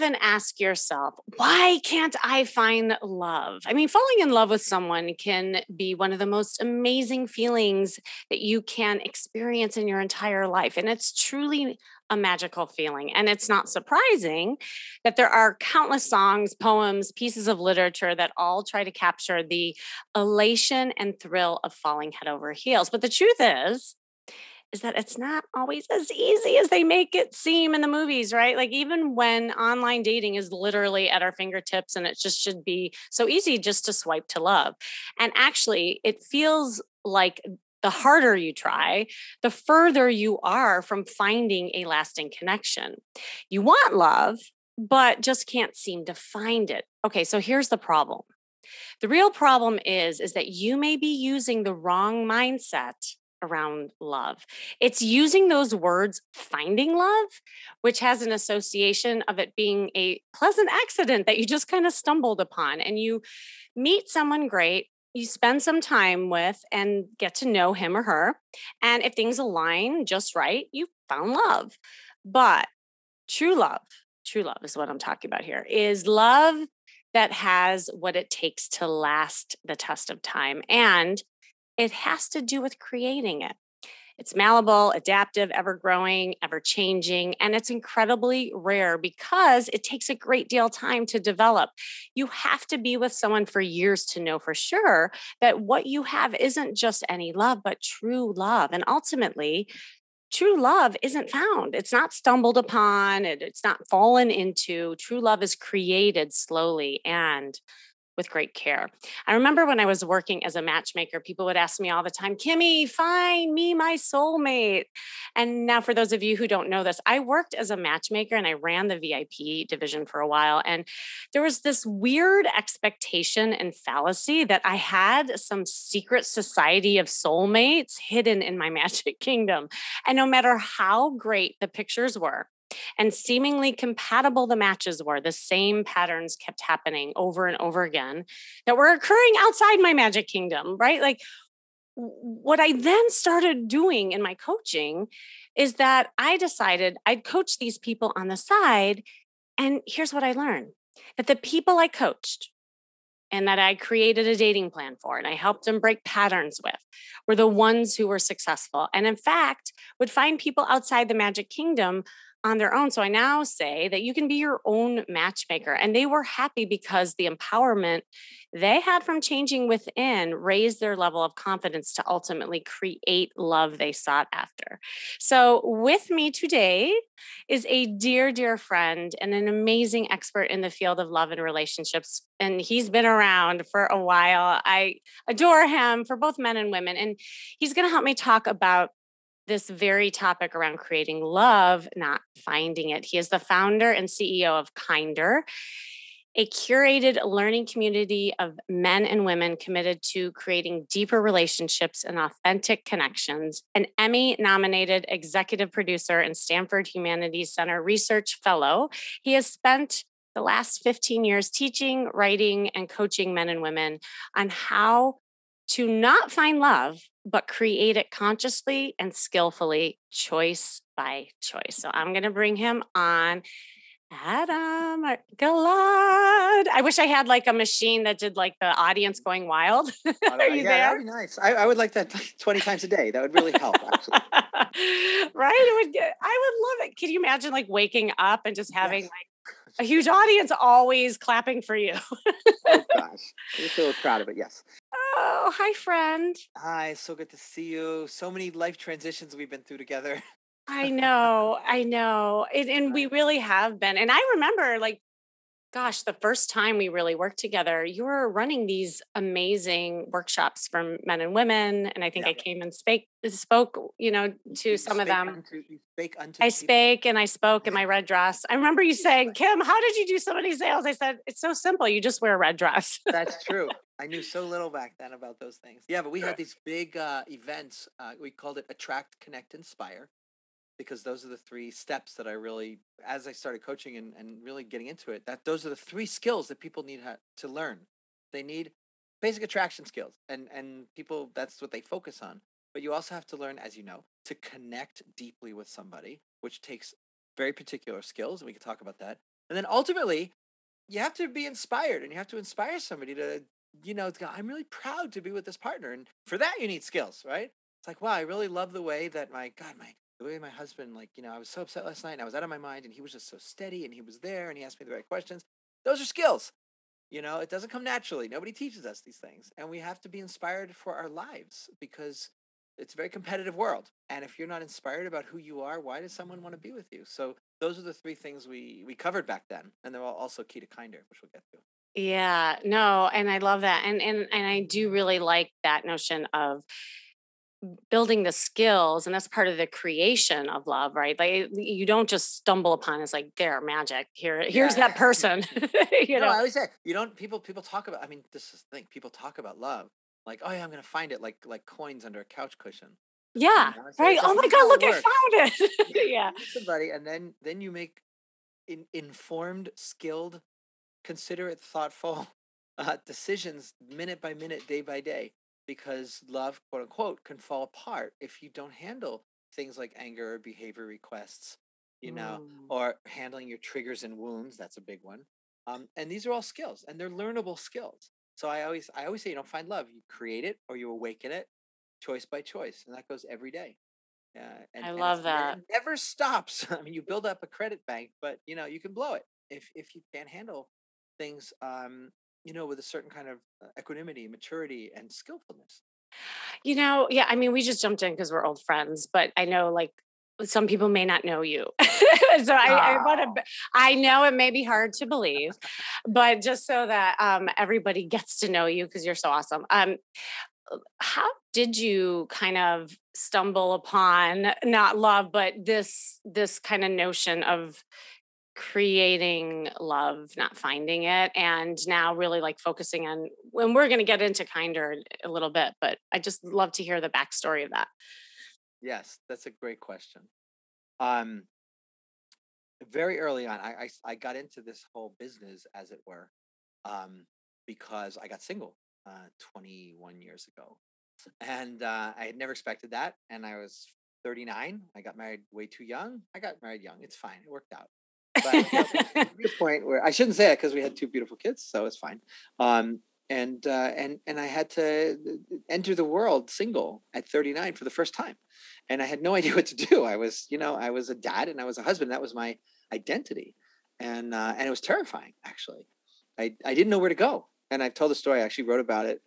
Often ask yourself, why can't I find love? I mean, falling in love with someone can be one of the most amazing feelings that you can experience in your entire life. And it's truly a magical feeling. And it's not surprising that there are countless songs, poems, pieces of literature that all try to capture the elation and thrill of falling head over heels. But the truth is, is that it's not always as easy as they make it seem in the movies, right? Like even when online dating is literally at our fingertips and it just should be so easy just to swipe to love. And actually, it feels like the harder you try, the further you are from finding a lasting connection. You want love, but just can't seem to find it. Okay, so here's the problem. The real problem is is that you may be using the wrong mindset around love. It's using those words, finding love, which has an association of it being a pleasant accident that you just kind of stumbled upon. And you meet someone great, you spend some time with and get to know him or her. And if things align just right, you found love. But true love, true love is what I'm talking about here, is love that has what it takes to last the test of time and it has to do with creating it. It's malleable, adaptive, ever growing, ever changing, and it's incredibly rare because it takes a great deal of time to develop. You have to be with someone for years to know for sure that what you have isn't just any love, but true love. And ultimately, true love isn't found. It's not stumbled upon, it's not fallen into. True love is created slowly and with great care. I remember when I was working as a matchmaker, people would ask me all the time, Kimmy, find me my soulmate. And now, for those of you who don't know this, I worked as a matchmaker and I ran the VIP division for a while. And there was this weird expectation and fallacy that I had some secret society of soulmates hidden in my magic kingdom. And no matter how great the pictures were, and seemingly compatible the matches were. The same patterns kept happening over and over again that were occurring outside my magic kingdom, right? Like what I then started doing in my coaching is that I decided I'd coach these people on the side. And here's what I learned that the people I coached and that I created a dating plan for and I helped them break patterns with were the ones who were successful. And in fact, would find people outside the magic kingdom on their own. So I now say that you can be your own matchmaker. And they were happy because the empowerment they had from changing within raised their level of confidence to ultimately create love they sought after. So, with me today is a dear, dear friend and an amazing expert in the field of love and relationships. And he's been around for a while. I adore him for both men and women. And he's going to help me talk about this very topic around creating love, not finding it. He is the founder and CEO of Kyyndr, a curated learning community of men and women committed to creating deeper relationships and authentic connections, an Emmy nominated executive producer and Stanford Humanities Center research fellow. He has spent the last 15 years teaching, writing, and coaching men and women on how to not find love, but create it consciously and skillfully, choice by choice. So I'm going to bring him on. Adam Gilad. I wish I had like a machine that did like the audience going wild. Oh, Are you yeah, there? That'd be nice. I, I, would like that 20 times a day. That would really help, actually. right? It would get, I would love it. Can you imagine like waking up and just having yes. like a huge audience always clapping for you? oh gosh. I feel proud of it, yes. Oh, hi, friend. Hi, so good to see you. So many life transitions we've been through together. I know, I know. It, and we really have been. And I remember like gosh, the first time we really worked together, you were running these amazing workshops for men and women. And I think yeah. I came and spake, spoke, you know, to you some of them. Unto, spake unto I spake and I spoke in my red dress. I remember you saying, Kim, how did you do so many sales? I said, it's so simple. You just wear a red dress. That's true. I knew so little back then about those things. Yeah, but we had these big uh, events. Uh, we called it Attract, Connect, Inspire because those are the three steps that I really, as I started coaching and, and really getting into it, that those are the three skills that people need ha- to learn. They need basic attraction skills, and and people that's what they focus on. But you also have to learn, as you know, to connect deeply with somebody, which takes very particular skills, and we can talk about that. And then ultimately, you have to be inspired, and you have to inspire somebody to, you know, go, I'm really proud to be with this partner, and for that you need skills, right? It's like, wow, I really love the way that my God, my the way my husband, like, you know, I was so upset last night and I was out of my mind and he was just so steady and he was there and he asked me the right questions. Those are skills. You know, it doesn't come naturally. Nobody teaches us these things. And we have to be inspired for our lives because it's a very competitive world. And if you're not inspired about who you are, why does someone want to be with you? So those are the three things we we covered back then. And they're all also key to Kyyndr, which we'll get to. Yeah, no, and I love that. And and and I do really like that notion of building the skills and that's part of the creation of love right like you don't just stumble upon it's like there magic here here's yeah. that person you no, know i always say you don't people people talk about i mean this is the thing people talk about love like oh yeah i'm gonna find it like like coins under a couch cushion yeah you know? so right oh my god look i found it yeah somebody and then then you make in, informed skilled considerate thoughtful uh, decisions minute by minute day by day because love, quote unquote, can fall apart if you don't handle things like anger or behavior requests, you know, mm. or handling your triggers and wounds. That's a big one. Um, and these are all skills, and they're learnable skills. So I always, I always say, you don't find love. You create it or you awaken it, choice by choice, and that goes every day. Yeah, and, I love that. It never stops. I mean, you build up a credit bank, but you know you can blow it if if you can't handle things um, you know, with a certain kind of uh, equanimity, maturity, and skillfulness? You know, yeah, I mean, we just jumped in because we're old friends, but I know like some people may not know you. so I, I want to, I know it may be hard to believe, but just so that um, everybody gets to know you because you're so awesome. Um, uh, how did you kind of stumble upon not love, but this, this kind of notion of creating love, not finding it, and now really like focusing on when we're going to get into Kyyndr a little bit, but I just love to hear the backstory of that. Yes, that's a great question. Um, very early on, I, I, I got into this whole business, as it were, um, because I got single uh, 21 years ago, and uh, I had never expected that. And I was 39. I got married way too young. I got married young. It's fine. It worked out. This point where I shouldn't say it because we had two beautiful kids, so it's fine. Um, and uh, and and I had to enter the world single at 39 for the first time, and I had no idea what to do. I was, you know, I was a dad and I was a husband. That was my identity, and uh, and it was terrifying actually. I I didn't know where to go, and I've told the story. I actually wrote about it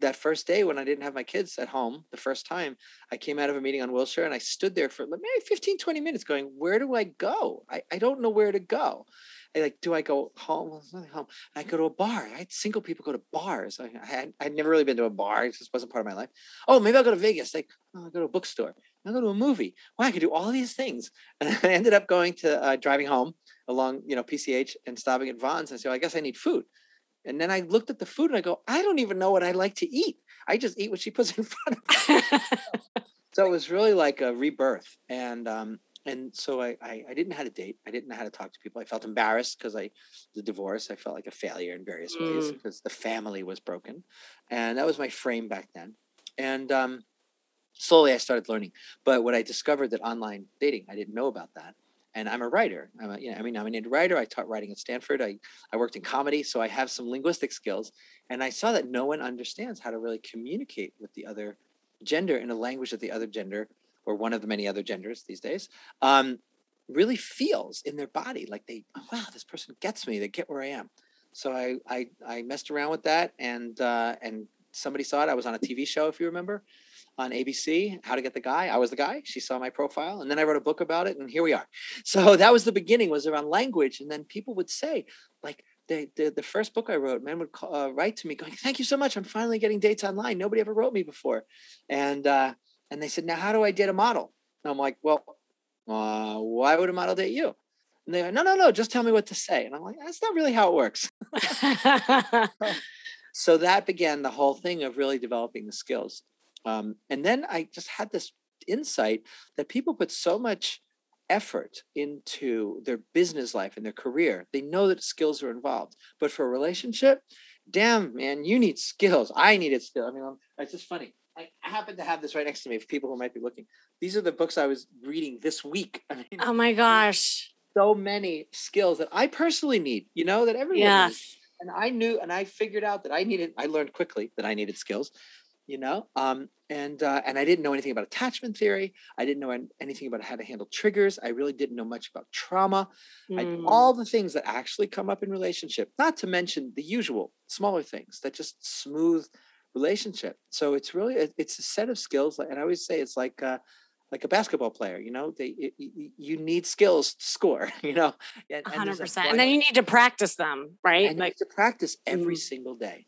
that first day when I didn't have my kids at home, the first time I came out of a meeting on Wilshire and I stood there for maybe 15, 20 minutes going, where do I go? I, I don't know where to go. I like, do I go home? Well, home. I go to a bar. I had single people go to bars. I, I had I'd never really been to a bar. It just wasn't part of my life. Oh, maybe I'll go to Vegas. Like, oh, I'll go to a bookstore. I'll go to a movie. Well, I could do all these things. And I ended up going to uh, driving home along, you know, PCH and stopping at Vons. And well, I guess I need food. And then I looked at the food and I go, I don't even know what I like to eat. I just eat what she puts in front of me. so it was really like a rebirth. And um, and so I, I, I didn't know how to date. I didn't know how to talk to people. I felt embarrassed because I the divorce. I felt like a failure in various mm. ways because the family was broken, and that was my frame back then. And um, slowly I started learning. But what I discovered that online dating, I didn't know about that and I'm a writer. I'm a, you know, I mean, I'm an writer. I taught writing at Stanford. I, I worked in comedy, so I have some linguistic skills. And I saw that no one understands how to really communicate with the other gender in a language that the other gender, or one of the many other genders these days, um, really feels in their body. Like they, oh, wow, this person gets me. They get where I am. So I, I, I messed around with that, and uh, and somebody saw it. I was on a TV show, if you remember, on ABC, How to Get the Guy. I was the guy. She saw my profile, and then I wrote a book about it, and here we are. So that was the beginning. Was around language, and then people would say, like, they, the, the first book I wrote, men would call, uh, write to me going, "Thank you so much. I'm finally getting dates online. Nobody ever wrote me before." And uh, and they said, "Now, how do I date a model?" And I'm like, "Well, uh, why would a model date you?" And they go, "No, no, no. Just tell me what to say." And I'm like, "That's not really how it works." so that began the whole thing of really developing the skills. Um, and then I just had this insight that people put so much effort into their business life and their career. They know that skills are involved. But for a relationship, damn, man, you need skills. I needed skills. I mean, I'm, it's just funny. I happen to have this right next to me for people who might be looking. These are the books I was reading this week. I mean, oh my gosh. So many skills that I personally need, you know, that everyone yes. needs. And I knew and I figured out that I needed, I learned quickly that I needed skills you know um, and uh, and i didn't know anything about attachment theory i didn't know anything about how to handle triggers i really didn't know much about trauma mm. I, all the things that actually come up in relationship not to mention the usual smaller things that just smooth relationship so it's really it's a set of skills and i always say it's like uh, like a basketball player, you know, they it, you need skills to score, you know. Hundred percent, and then you need to practice them, right? And like to practice every mm. single day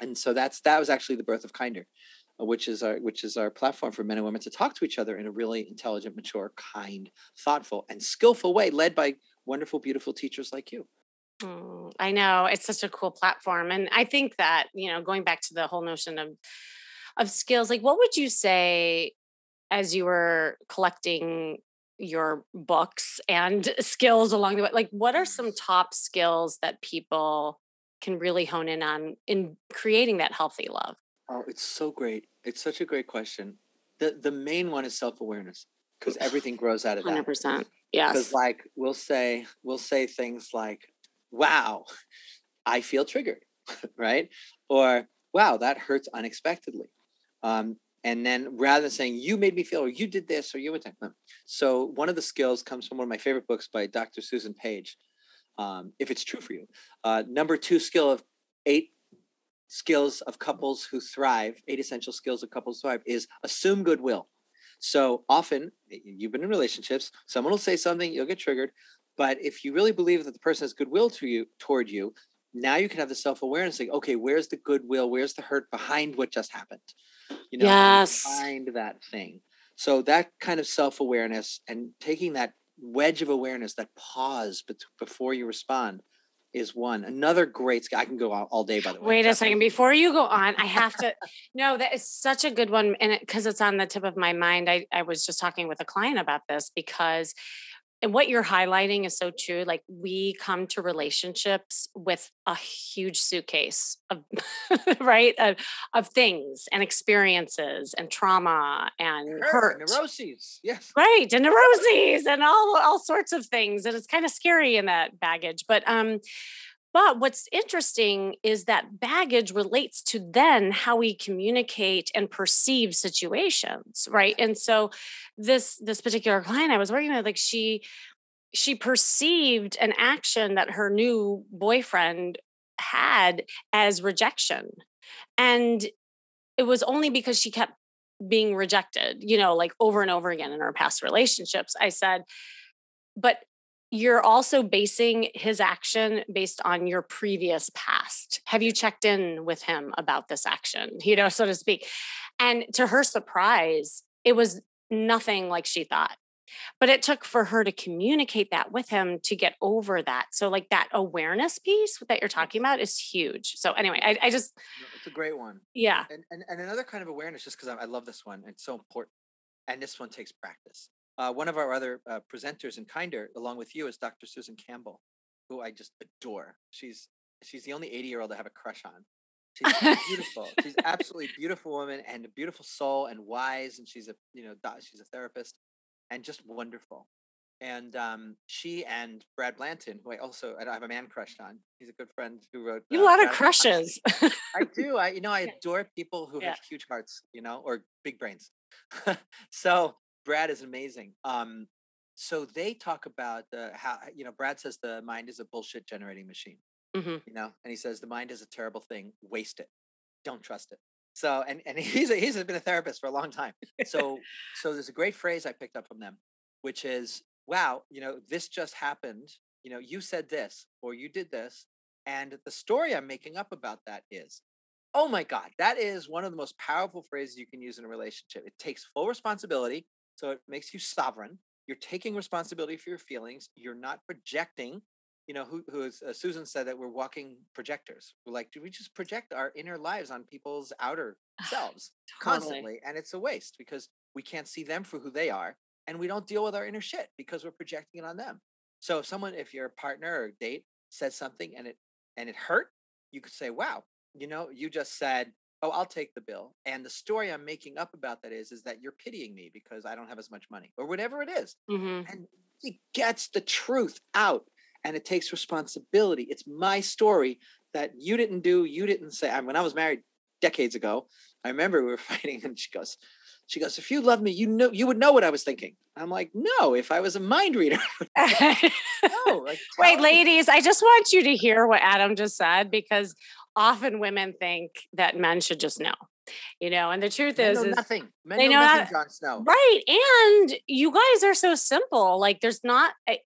and so that's that was actually the birth of Kyyndr uh, which is our which is our platform for men and women to talk to each other in a really intelligent mature kind thoughtful and skillful way led by wonderful beautiful teachers like you. Mm, i know it's such a cool platform and i think that you know going back to the whole notion of of skills like what would you say as you were collecting your books and skills along the way like what are some top skills that people can really hone in on in creating that healthy love? Oh, it's so great. It's such a great question. The the main one is self-awareness because everything grows out of that. 100%. Yes. Because like we'll say we'll say things like wow, I feel triggered, right? Or wow, that hurts unexpectedly. Um, and then rather than saying you made me feel or you did this or you went to so one of the skills comes from one of my favorite books by dr susan page um, if it's true for you. Uh, number two skill of eight skills of couples who thrive, eight essential skills of couples thrive is assume goodwill. So often you've been in relationships, someone will say something, you'll get triggered. But if you really believe that the person has goodwill to you toward you, now you can have the self-awareness like, okay, where's the goodwill? Where's the hurt behind what just happened? You know, yes. find that thing. So that kind of self-awareness and taking that wedge of awareness, that pause before you respond is one. Another great I can go all, all day by the way. Wait a second. Before you go on, I have to no, that is such a good one. And because it, it's on the tip of my mind, I, I was just talking with a client about this because and what you're highlighting is so true like we come to relationships with a huge suitcase of right of, of things and experiences and trauma and hurt, hurt. neuroses yes right and neuroses and all all sorts of things and it's kind of scary in that baggage but um but what's interesting is that baggage relates to then how we communicate and perceive situations, right? And so this this particular client I was working with, like she she perceived an action that her new boyfriend had as rejection. And it was only because she kept being rejected, you know, like over and over again in her past relationships. I said, but you're also basing his action based on your previous past. Have you checked in with him about this action, you know, so to speak? And to her surprise, it was nothing like she thought. But it took for her to communicate that with him to get over that. So, like that awareness piece that you're talking about is huge. So, anyway, I, I just. It's a great one. Yeah. And, and, and another kind of awareness, just because I, I love this one, it's so important. And this one takes practice. Uh, one of our other uh, presenters in Kyyndr, along with you, is Dr. Susan Campbell, who I just adore. She's she's the only 80 year old I have a crush on. She's beautiful. she's absolutely beautiful woman and a beautiful soul and wise. And she's a you know she's a therapist and just wonderful. And um, she and Brad Blanton, who I also I have a man crush on. He's a good friend who wrote. You uh, a lot of crushes. I do. I you know I adore people who yeah. have huge hearts, you know, or big brains. so Brad is amazing. Um, so they talk about the how you know Brad says the mind is a bullshit generating machine. Mm-hmm. You know, and he says the mind is a terrible thing. Waste it. Don't trust it. So and and he's a, he's been a therapist for a long time. So so there's a great phrase I picked up from them, which is, "Wow, you know, this just happened. You know, you said this or you did this, And the story I'm making up about that is, oh my God, that is one of the most powerful phrases you can use in a relationship. It takes full responsibility. So it makes you sovereign. You're taking responsibility for your feelings. You're not projecting. You know, who, who is uh, Susan said that we're walking projectors. We're like, do we just project our inner lives on people's outer selves totally. constantly? And it's a waste because we can't see them for who they are. And we don't deal with our inner shit because we're projecting it on them. So if someone, if your partner or date says something and it and it hurt, you could say, wow, you know, you just said, oh, I'll take the bill. And the story I'm making up about that is, is that you're pitying me because I don't have as much money or whatever it is. Mm-hmm. And it gets the truth out and it takes responsibility. It's my story that you didn't do, you didn't say. I mean, when I was married decades ago, I remember we were fighting and she goes, she goes, if you loved me, you know, you would know what I was thinking. I'm like, no, if I was a mind reader. no, like, Wait, me. ladies, I just want you to hear what Adam just said because often women think that men should just know. You know, and the truth men is, is nothing. Men they know, know nothing, Jon Snow. Right. And you guys are so simple. Like there's not eh,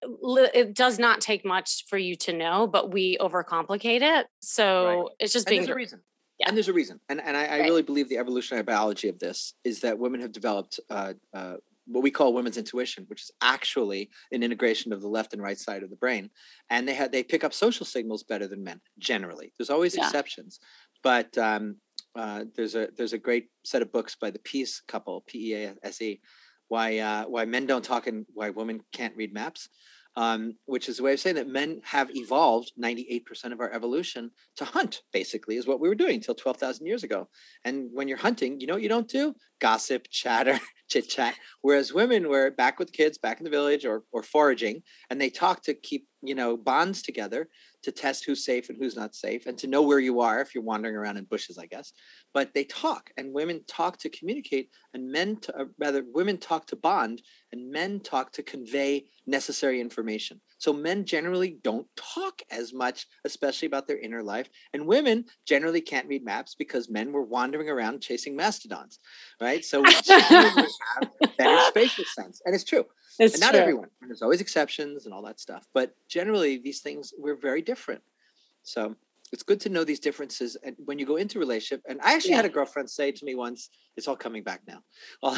it does not take much for you to know, but we overcomplicate it. So right. it's just and being there's a reason. Yeah. And there's a reason. And and I, I really believe the evolutionary biology of this is that women have developed uh, uh, what we call women's intuition, which is actually an integration of the left and right side of the brain. And they have they pick up social signals better than men generally. There's always yeah. exceptions, but um, uh, there's a there's a great set of books by the Pease couple, P E A S E, why uh, why men don't talk and why women can't read maps um, which is a way of saying that men have evolved 98% of our evolution to hunt, basically, is what we were doing until 12,000 years ago. And when you're hunting, you know what you don't do? Gossip, chatter, chit chat. Whereas women were back with kids, back in the village or, or foraging, and they talk to keep, you know, bonds together to test who's safe and who's not safe and to know where you are if you're wandering around in bushes, I guess. But they talk and women talk to communicate and men, to, uh, rather, women talk to bond and men talk to convey necessary information. So men generally don't talk as much, especially about their inner life. And women generally can't read maps because men were wandering around chasing mastodons, right? So we have better spatial sense. And it's true. It's and not everyone. There's always exceptions and all that stuff. But generally, these things we're very different. So it's good to know these differences and when you go into relationship and i actually yeah. had a girlfriend say to me once it's all coming back now well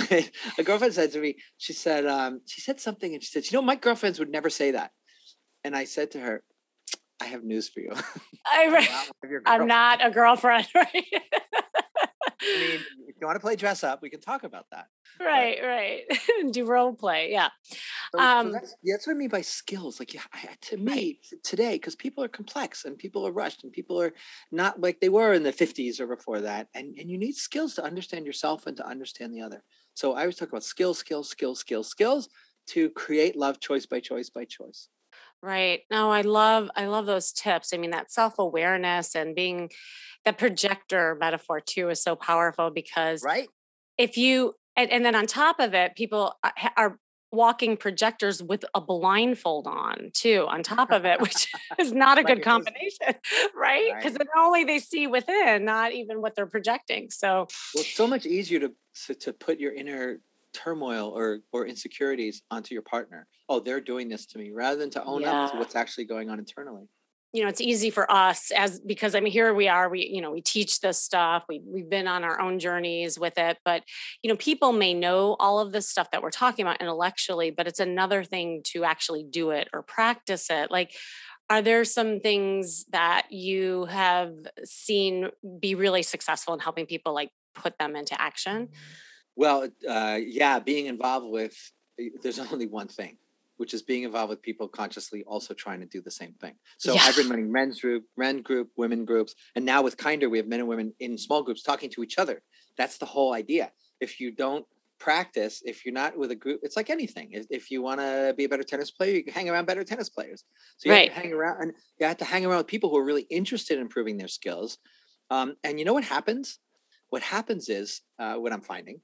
a girlfriend said to me she said um, she said something and she said you know my girlfriends would never say that and i said to her i have news for you I, i'm not a girlfriend right I mean, you want to play dress up, we can talk about that. Right, but, right. Do role play, yeah. So, um, so that's, that's what I mean by skills. Like, yeah, to me today, because people are complex and people are rushed and people are not like they were in the '50s or before that, and and you need skills to understand yourself and to understand the other. So I always talk about skills, skills, skills, skills, skills to create love, choice by choice by choice. Right. No, I love I love those tips. I mean, that self-awareness and being the projector metaphor too is so powerful because right if you and, and then on top of it people are walking projectors with a blindfold on too on top of it which is not a good combination right because right. not only they see within not even what they're projecting so well it's so much easier to to, to put your inner turmoil or or insecurities onto your partner. Oh they're doing this to me rather than to own yeah. up to what's actually going on internally. You know it's easy for us as because i mean here we are we you know we teach this stuff we, we've been on our own journeys with it but you know people may know all of this stuff that we're talking about intellectually but it's another thing to actually do it or practice it. Like are there some things that you have seen be really successful in helping people like put them into action mm-hmm. Well uh, yeah being involved with eh, there's only one thing which is being involved with people consciously also trying to do the same thing. So yeah. I've been running men's group, men group, women groups, and now with Kyyndr, we have men and women in small groups talking to each other. That's the whole idea. If you don't practice, if you're not with a group, it's like anything. If you want to be a better tennis player, you can hang around better tennis players. So you right. have to hang around, and you have to hang around with people who are really interested in improving their skills. Um, and you know what happens? What happens is uh, what I'm finding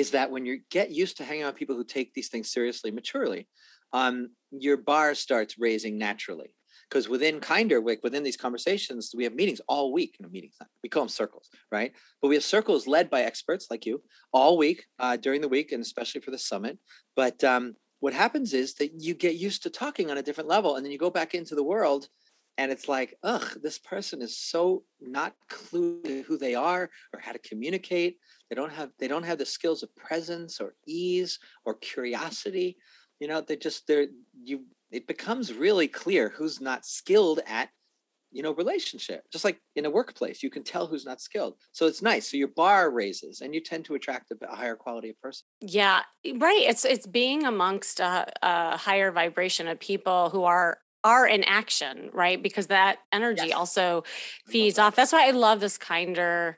is that when you get used to hanging out with people who take these things seriously maturely, um, your bar starts raising naturally. Because within Kyyndr, like within these conversations, we have meetings all week. You know, meetings, we call them circles, right? But we have circles led by experts like you all week uh, during the week, and especially for the summit. But um, what happens is that you get used to talking on a different level, and then you go back into the world, and it's like ugh this person is so not clue to who they are or how to communicate they don't have they don't have the skills of presence or ease or curiosity you know they just they're you it becomes really clear who's not skilled at you know relationship just like in a workplace you can tell who's not skilled. So it's nice so your bar raises and you tend to attract a, higher quality of person. Yeah right it's it's being amongst a, a, higher vibration of people who are are in action right because that energy yes. also feeds off. That's why i love this Kyyndr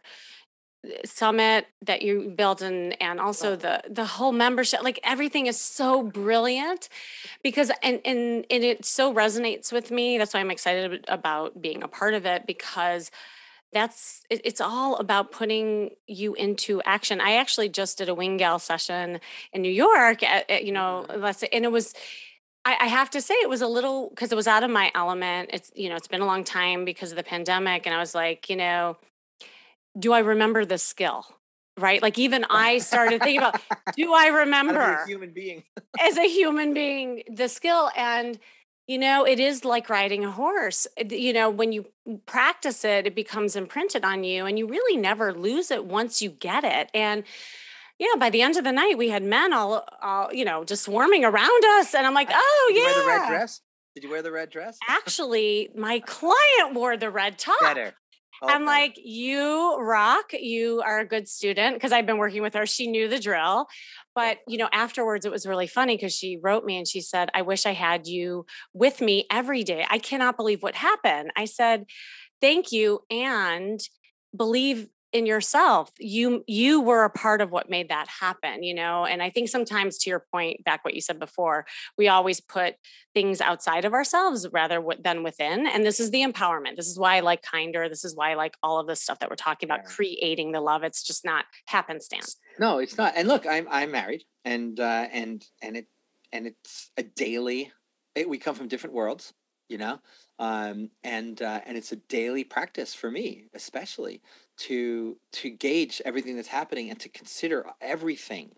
summit that you built and and also the the whole membership like everything is so brilliant because and and, and it so resonates with me. That's why i'm excited about being a part of it because that's it, it's all about putting you into action. I actually just did a wing gal session in new york at, at, you know mm-hmm. let's say and it was I, I have to say it was a little because it was out of my element. It's you know it's been a long time because of the pandemic and i was like you know do I remember the skill? Right. Like even I started thinking about, do I remember as a human being? as a human being, the skill. And, you know, it is like riding a horse. You know, when you practice it, it becomes imprinted on you and you really never lose it once you get it. And, yeah, by the end of the night, we had men all, all you know, just swarming around us. And I'm like, uh, oh, Did yeah. wear the red dress? Did you wear the red dress? Actually, my client wore the red top. Better. Okay. I'm like, you rock. You are a good student because I've been working with her. She knew the drill. But, you know, afterwards, it was really funny because she wrote me and she said, I wish I had you with me every day. I cannot believe what happened. I said, thank you. And believe in yourself you you were a part of what made that happen you know? And i think sometimes to your point back what you said before we always put things outside of ourselves rather than within and this is the empowerment. This is why i like Kyyndr. This is why i like all of this stuff that we're talking about creating the love. It's just not happenstance. No it's not and look i'm i'm married and uh and and it and it's a daily it, we come from different worlds you know? Um, and uh, and it's a daily practice for me, especially to to gauge everything that's happening and to consider everything,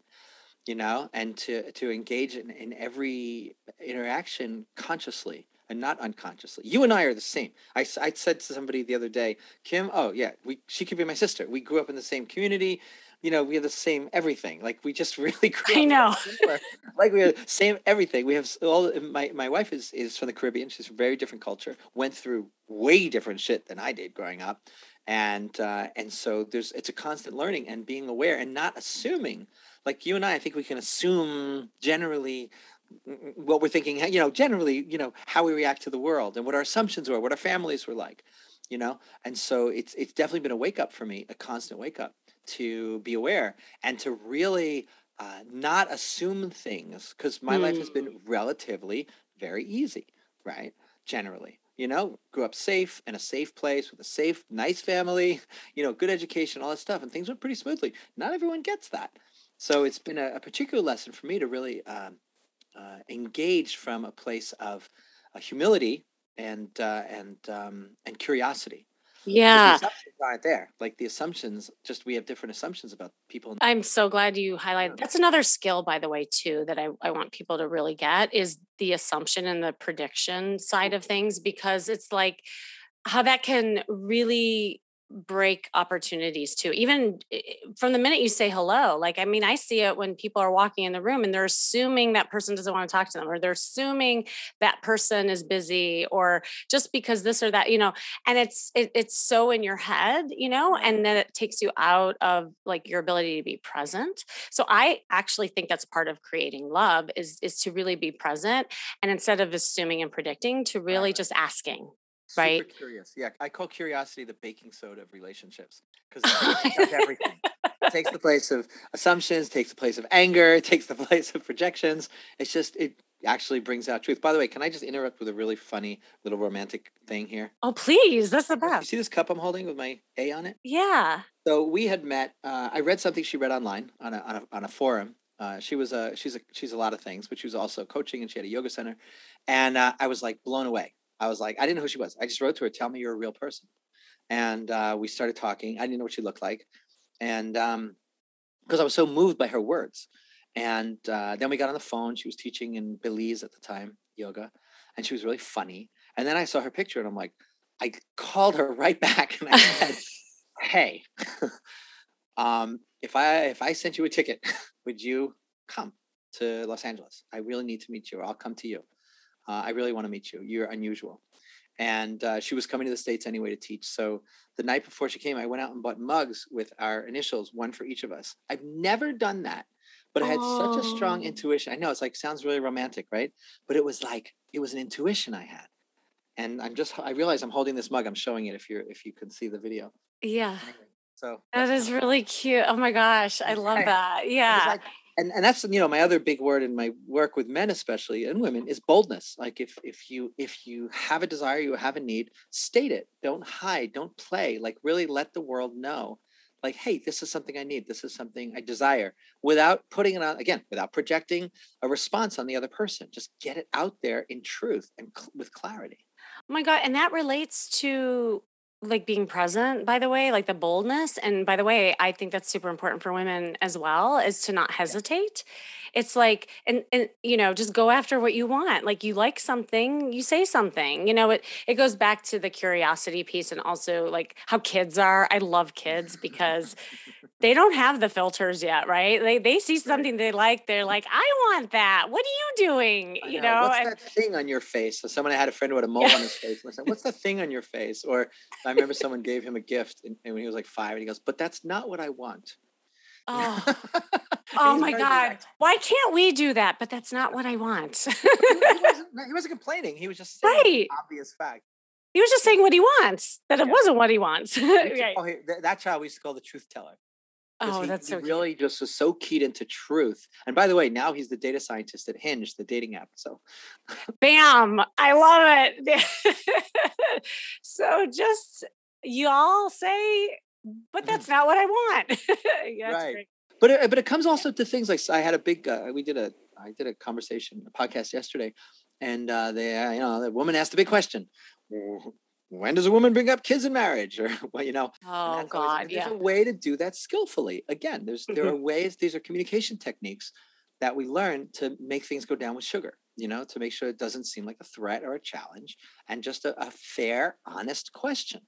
you know, and to to engage in, in every interaction consciously and not unconsciously. You and I are the same. I, I said to somebody the other day, Kim, oh yeah, we she could be my sister. We grew up in the same community you know, we have the same everything. Like we just really grew I know. like we have same everything. We have all my my wife is is from the Caribbean. She's from a very different culture. Went through way different shit than I did growing up. And uh, and so there's it's a constant learning and being aware and not assuming. Like you and I, I think we can assume generally what we're thinking, you know, generally, you know, how we react to the world and what our assumptions were, what our families were like, you know. And so it's it's definitely been a wake up for me, a constant wake up to be aware and to really uh, not assume things because my mm. life has been mm. relatively very easy, right? Generally, you know, grew up safe in a safe place with a safe, nice family, you know, good education, all that stuff, and things went pretty smoothly. Not everyone gets that. So it's been a, a particular lesson for me to really um, uh, engage from a place of uh, humility and uh, and um, and curiosity yeah. The assumptions aren't there. Like the assumptions, just we have different assumptions about people. I'm so glad you highlighted. That's another skill, by the way, too, that I, I want people to really get is the assumption and the prediction side of things, because it's like how that can really break opportunities too even eh, eh, from the minute you say hello like i mean i see it when people are walking in the room and they're assuming that person doesn't want to talk to them or they're assuming that person is busy or just because this or that you know and it's it, it's so in your head you know and then it takes you out of like your ability to be present. So i actually think that's part of creating love is is to really be present and instead of assuming and predicting to really just asking right? Super curious. Yeah, I call curiosity the baking soda of relationships because it everything. it takes the place of assumptions, takes the place of anger, takes the place of projections. It's just it actually brings out truth. By the way, can I just interrupt with a really funny little romantic thing here? Oh, please. That's the best. You see this cup I'm holding with my A on it? Yeah. So we had met. Uh, I read something she read online on a on a, on a forum. Uh, she was a she's a she's a lot of things, but she was also coaching and she had a yoga center, and uh, I was like blown away. I was like, I didn't know who she was. I just wrote to her, tell me you're a real person. And uh, we started talking. I didn't know what she looked like. And um, because I was so moved by her words. And uh, then we got on the phone. She was teaching in Belize at the time, yoga. and she was really funny. And then I saw her picture and I'm like, I called her right back and I said, Hey, um, if I if I sent you a ticket, would you come to Los Angeles? I really need to meet you, I'll come to you. Uh, I really want to meet you. You're unusual. And uh, she was coming to the States anyway to teach. So the night before she came, I went out and bought mugs with our initials, one for each of us. I've never done that, but I had such a strong Oh. intuition. I know it's like sounds really romantic, right? But it was like it was an intuition I had. And I'm just I realize I'm holding this mug. I'm showing it if you're if you can see the video. Yeah. So that's really cute. Oh my gosh. I love that. Yeah. like- and and that's you know my other big word in my work with men especially and women is boldness. Like if if you if you have a desire you have a need state it. Don't hide don't play. Like really let the world know like hey this is something i need. This is something i desire without putting it on again without projecting a response on the other person. Just get it out there in truth and cl- with clarity. Oh my God. And that relates to like being present, by the way, like the boldness. And by the way, I think that's super important for women as well, is to not hesitate. It's like, and, and, you know, just go after what you want. Like you like something, you say something, you know, it, it goes back to the curiosity piece and also like how kids are. I love kids because they don't have the filters yet, right? They, they see something they like. They're like, I want that. What are you doing? I You know, what's and- that thing on your face? So someone I had a friend who had a mole on his face. And I said, "What's that thing on your face?" Or I remember someone gave him a gift, and, and when he was like five, and he goes, "But that's not what I want." oh. Oh my God. direct. Why can't we do that? But that's not what I want. he, wasn't, he wasn't complaining. He was just saying Right. obvious fact. he was just saying what he wants, that it Yeah. wasn't what he wants. We used to right. Oh, call that, that child we used to call the truth teller. Oh, he, that's he so cute. really just was so keyed into truth. And by the way, now he's the data scientist at Hinge, the dating app. So Bam. I love it. so just y'all say, but that's not what I want. yeah, Mm-hmm. Right. great. but it, but it comes also to things like I had a big uh, we did a I did a conversation a podcast yesterday, and uh, the uh, you know the woman asked a big question: "Wh- When does a woman bring up kids in marriage? Or well, you know, Oh that's always- God. there's Yeah. a way to do that skillfully. Again, there's there Mhm. are ways. These are communication techniques that we learn to make things go down with sugar. You know, to make sure it doesn't seem like a threat or a challenge, and just a, a fair, honest question.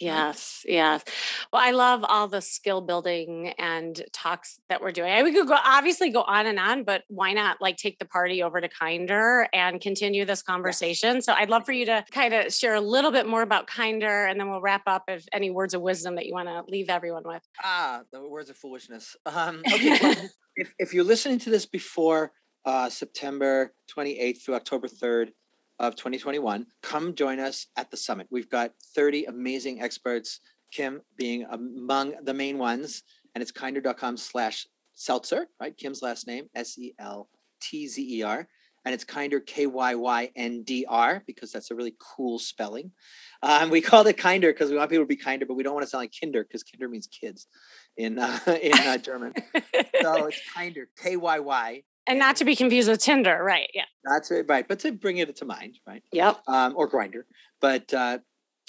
Yes, yes. Well, I love all the skill building and talks that we're doing. I- We could go obviously go on and on, but why not like take the party over to Kyyndr and continue this conversation? So I'd love for you to kind of share a little bit more about Kyyndr, and then we'll wrap up if any words of wisdom that you want to leave everyone with. Ah, the words of foolishness. Um, okay, well, if, if you're listening to this before uh, September 28th through October 3rd of 2021, come join us at the summit. We've got 30 amazing experts, Kim being among the main ones, and it's kyyndr.com slash seltzer, right? Kim's last name, S E L T Z E R. And it's Kyyndr, K Y Y N D R, because that's a really cool spelling. Um, we called it kinder because we want people to be kinder, but we don't want to sound like kinder because kinder means kids in uh, in uh, German. So it's Kyyndr, K Y Y. and not to be confused with Tinder, right? Yeah. That's it, right. But to bring it to mind, right? Yep. Um, or Grindr, but uh,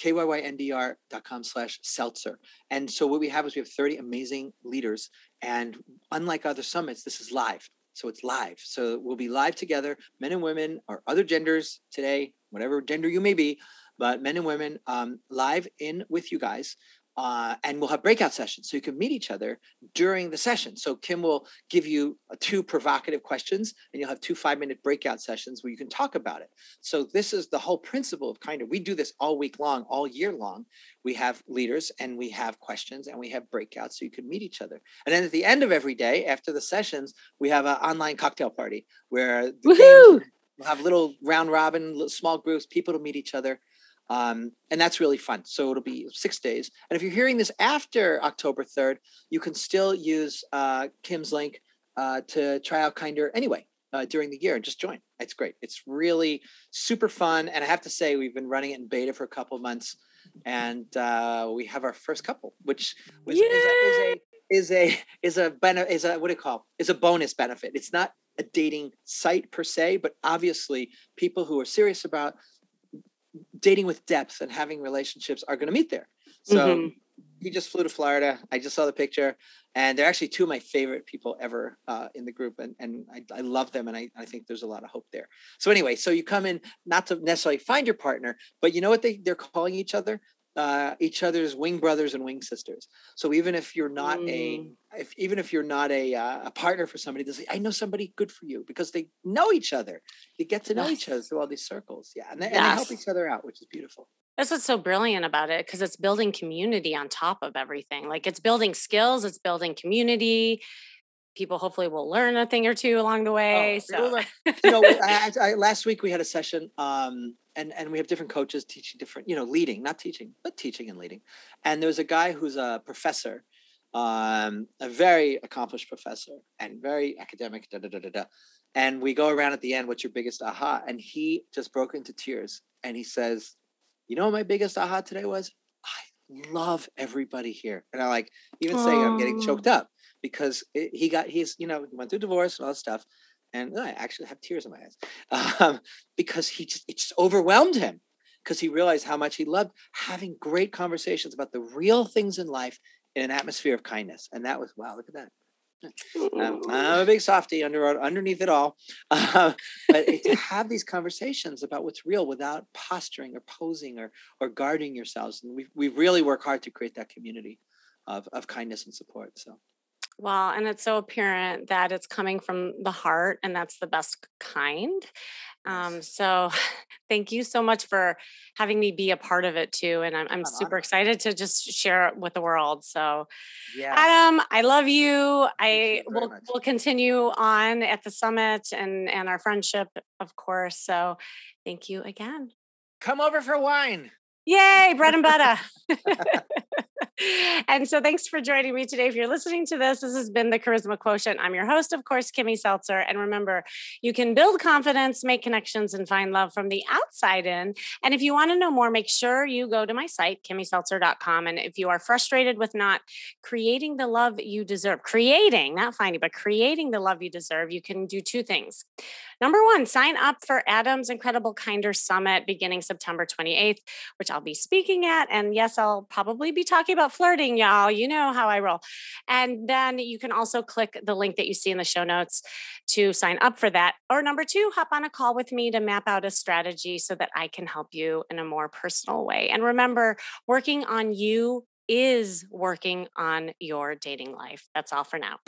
kyyndr.com slash seltzer. And so what we have is we have 30 amazing leaders. And unlike other summits, this is live. So it's live. So we'll be live together, men and women or other genders today, whatever gender you may be, but men and women um, live in with you guys. Uh, and we'll have breakout sessions so you can meet each other during the session. So Kim will give you uh, two provocative questions, and you'll have two five minute breakout sessions where you can talk about it. So this is the whole principle of kind of we do this all week long, all year long. We have leaders and we have questions and we have breakouts so you can meet each other. And then at the end of every day, after the sessions, we have an online cocktail party where we'll have little round robin, little small groups, people to meet each other. Um, and that's really fun. So it'll be six days. And if you're hearing this after October 3rd, you can still use uh, Kim's link uh, to try out Kyyndr anyway uh, during the year and just join. It's great. It's really super fun. And I have to say, we've been running it in beta for a couple of months, and uh, we have our first couple, which was, is, a, is a is a is a bene- is a what do you call is a bonus benefit. It's not a dating site per se, but obviously people who are serious about dating with depth and having relationships are going to meet there. So Mhm. he just flew to Florida. I just saw the picture, and they're actually two of my favorite people ever uh, in the group, and and I, I love them, and I, I think there's a lot of hope there. So anyway, so you come in not to necessarily find your partner, but you know what they they're calling each other uh, each other's wing brothers and wing sisters. So even if you're not mm. a, if even if you're not a uh, a partner for somebody, they say, "I know somebody good for you," because they know each other. They get to know yes. each other through all these circles. Yeah, and they, yes. and they help each other out, which is beautiful. That's what's so brilliant about it because it's building community on top of everything. Like it's building skills, it's building community. People hopefully will learn a thing or two along the oh, way. Oh, so, you know, I, I, last week we had a session um, and and we have different coaches teaching different you know leading not teaching but teaching and leading. And there's a guy who's a professor um, a very accomplished professor and very academic da, da, da, da, da. and we go around at the end what's your biggest aha? And he just broke into tears and he says you know what my biggest aha today was? I love everybody here. And i like even saying i'm getting choked up because it, he got he's you know he went through divorce and all that stuff and I actually have tears in my eyes um, because he just it just overwhelmed him because he realized how much he loved having great conversations about the real things in life in an atmosphere of kindness, and that was wow, look at that. Um, I'm a big softy under underneath it all, uh, but to have these conversations about what's real without posturing or posing or or guarding yourselves, and we we really work hard to create that community of of kindness and support. So well, and it's so apparent that it's coming from the heart, and that's the best kind. Um, so, thank you so much for having me be a part of it too. And I'm, I'm super excited to just share it with the world. So, yeah. Adam, I love you. I you will will continue on at the summit and and our friendship, of course. So, thank you again. Come over for wine. Yay, bread and butter. and so thanks for joining me today. If you're listening to this, this has been the Charisma Quotient. I'm your host, of course, Kimmy Seltzer. And remember, you can build confidence, make connections, and find love from the outside in. And if you want to know more, make sure you go to my site, kimmyseltzer.com. And if you are frustrated with not creating the love you deserve, creating, not finding, but creating the love you deserve, you can do two things. Number one, sign up for Adam's Incredible Kyyndr Summit beginning September 28th, which I'll be speaking at. And yes, I'll probably be talking about flirting, y'all. You know how I roll. And then you can also click the link that you see in the show notes to sign up for that. Or number two, hop on a call with me to map out a strategy so that I can help you in a more personal way. And remember, working on you is working on your dating life. That's all for now.